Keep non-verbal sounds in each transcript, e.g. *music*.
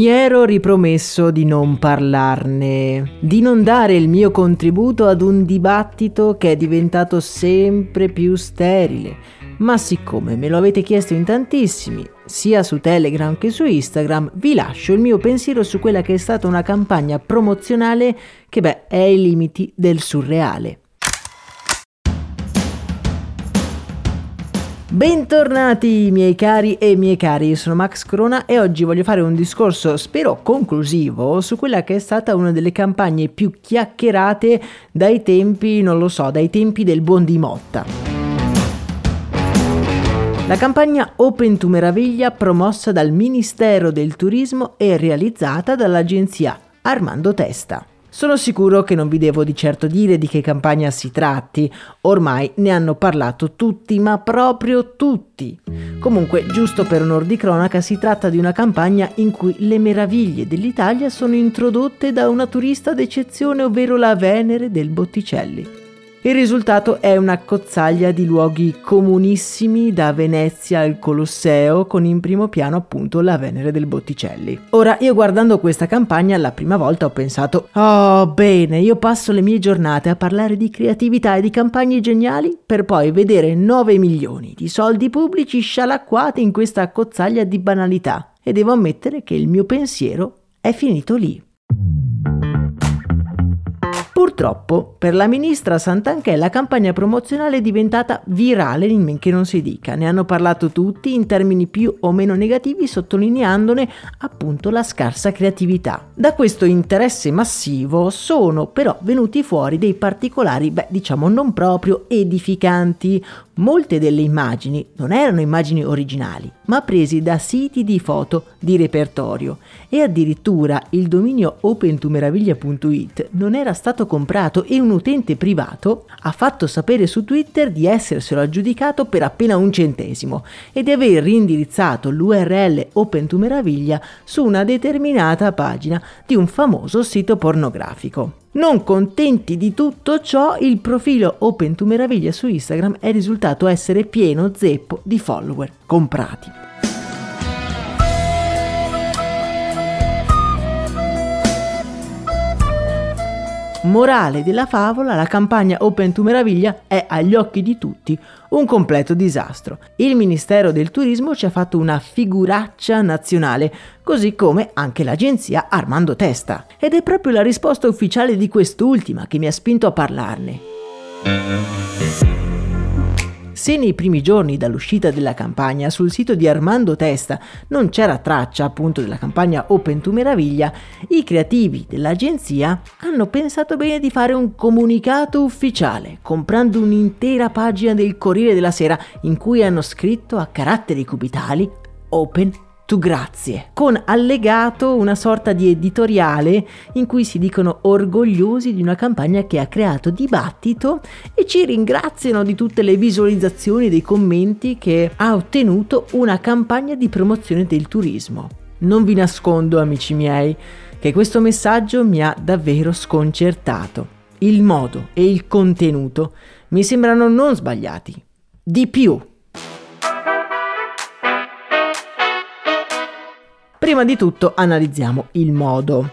Mi ero ripromesso di non parlarne, di non dare il mio contributo ad un dibattito che è diventato sempre più sterile. Ma siccome me lo avete chiesto in tantissimi, sia su Telegram che su Instagram, vi lascio il mio pensiero su quella che è stata una campagna promozionale che beh è ai limiti del surreale. Bentornati miei cari e miei cari, io sono Max Corona e oggi voglio fare un discorso, spero conclusivo, su quella che è stata una delle campagne più chiacchierate dai tempi, non lo so, dai tempi del buon di Motta. La campagna Open to Meraviglia promossa dal Ministero del Turismo e realizzata dall'agenzia Armando Testa. Sono sicuro che non vi devo di certo dire di che campagna si tratti, ormai ne hanno parlato tutti, ma proprio tutti. Comunque, giusto per onor di cronaca, si tratta di una campagna in cui le meraviglie dell'Italia sono introdotte da una turista d'eccezione, ovvero la Venere del Botticelli. Il risultato è una cozzaglia di luoghi comunissimi da Venezia al Colosseo con in primo piano appunto la Venere del Botticelli. Ora io guardando questa campagna la prima volta ho pensato oh bene io passo le mie giornate a parlare di creatività e di campagne geniali per poi vedere 9 milioni di soldi pubblici scialacquati in questa cozzaglia di banalità e devo ammettere che il mio pensiero è finito lì. Purtroppo, per la ministra Santanchè la campagna promozionale è diventata virale in men che non si dica. Ne hanno parlato tutti in termini più o meno negativi, sottolineandone appunto la scarsa creatività. Da questo interesse massivo sono però venuti fuori dei particolari, beh, diciamo non proprio edificanti. Molte delle immagini non erano immagini originali, ma presi da siti di foto di repertorio e addirittura il dominio opentumeraviglia.it non era stato comprato e un utente privato ha fatto sapere su Twitter di esserselo aggiudicato per appena un centesimo e di aver rindirizzato l'URL opentumeraviglia su una determinata pagina di un famoso sito pornografico. Non contenti di tutto ciò, il profilo Open to Meraviglia su Instagram è risultato essere pieno zeppo di follower comprati. Morale della favola, la campagna Open to Meraviglia è agli occhi di tutti un completo disastro. Il Ministero del Turismo ci ha fatto una figuraccia nazionale, così come anche l'agenzia Armando Testa. Ed è proprio la risposta ufficiale di quest'ultima che mi ha spinto a parlarne. Se nei primi giorni dall'uscita della campagna sul sito di Armando Testa non c'era traccia appunto della campagna Open to Meraviglia, i creativi dell'agenzia hanno pensato bene di fare un comunicato ufficiale, comprando un'intera pagina del Corriere della Sera in cui hanno scritto a caratteri cubitali Open tu grazie, con allegato una sorta di editoriale in cui si dicono orgogliosi di una campagna che ha creato dibattito e ci ringraziano di tutte le visualizzazioni dei commenti che ha ottenuto una campagna di promozione del turismo. Non vi nascondo, amici miei, che questo messaggio mi ha davvero sconcertato. Il modo e il contenuto mi sembrano non sbagliati. Di più, Prima di tutto analizziamo il modo.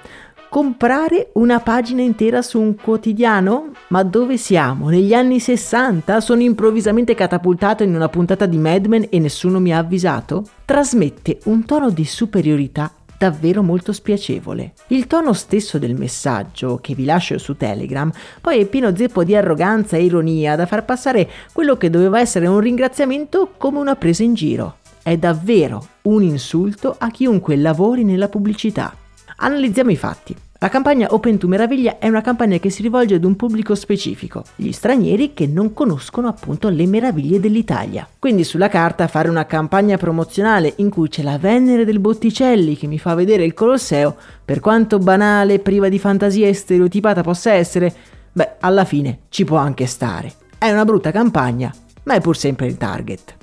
Comprare una pagina intera su un quotidiano? Ma dove siamo? Negli anni 60 sono improvvisamente catapultato in una puntata di Mad Men e nessuno mi ha avvisato? Trasmette un tono di superiorità davvero molto spiacevole. Il tono stesso del messaggio, che vi lascio su Telegram, poi è pieno zeppo di arroganza e ironia da far passare quello che doveva essere un ringraziamento come una presa in giro è davvero un insulto a chiunque lavori nella pubblicità. Analizziamo i fatti. La campagna Open to Meraviglia è una campagna che si rivolge ad un pubblico specifico, gli stranieri che non conoscono appunto le meraviglie dell'Italia. Quindi sulla carta fare una campagna promozionale in cui c'è la Venere del Botticelli che mi fa vedere il Colosseo, per quanto banale, priva di fantasia e stereotipata possa essere, beh, alla fine ci può anche stare. È una brutta campagna, ma è pur sempre il target.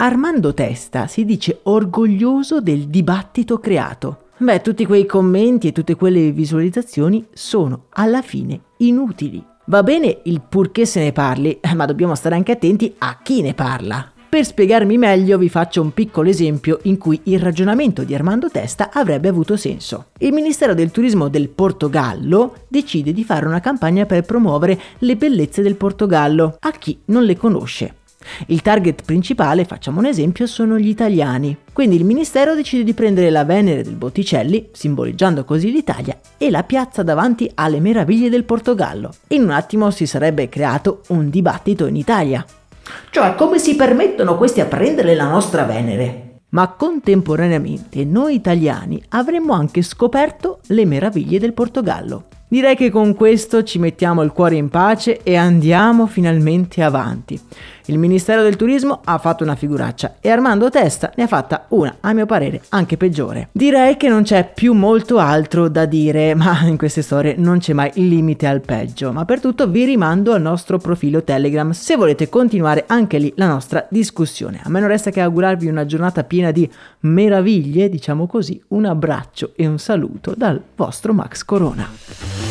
Armando Testa si dice orgoglioso del dibattito creato Beh, tutti quei commenti e tutte quelle visualizzazioni sono alla fine inutili. Va bene il purché se ne parli, ma dobbiamo stare anche attenti a chi ne parla. Per spiegarmi meglio vi faccio un piccolo esempio in cui il ragionamento di Armando Testa avrebbe avuto senso. Il Ministero del Turismo del Portogallo decide di fare una campagna per promuovere le bellezze del Portogallo a chi non le conosce. Il target principale, facciamo un esempio, sono gli italiani. Quindi il Ministero decide di prendere la Venere del Botticelli, simboleggiando così l'Italia, e la piazza davanti alle meraviglie del Portogallo. In un attimo si sarebbe creato un dibattito in Italia. Cioè, come si permettono questi a prendere la nostra Venere? Ma contemporaneamente noi italiani avremmo anche scoperto le meraviglie del Portogallo. Direi che con questo ci mettiamo il cuore in pace e andiamo finalmente avanti. Il Ministero del Turismo ha fatto una figuraccia e Armando Testa ne ha fatta una, a mio parere, anche peggiore. Direi che non c'è più molto altro da dire, *laughs* ma in queste storie non c'è mai il limite al peggio. Ma per tutto vi rimando al nostro profilo Telegram se volete continuare anche lì la nostra discussione. A me non resta che augurarvi una giornata piena di meraviglie, diciamo così, un abbraccio e un saluto dal vostro Max Corona.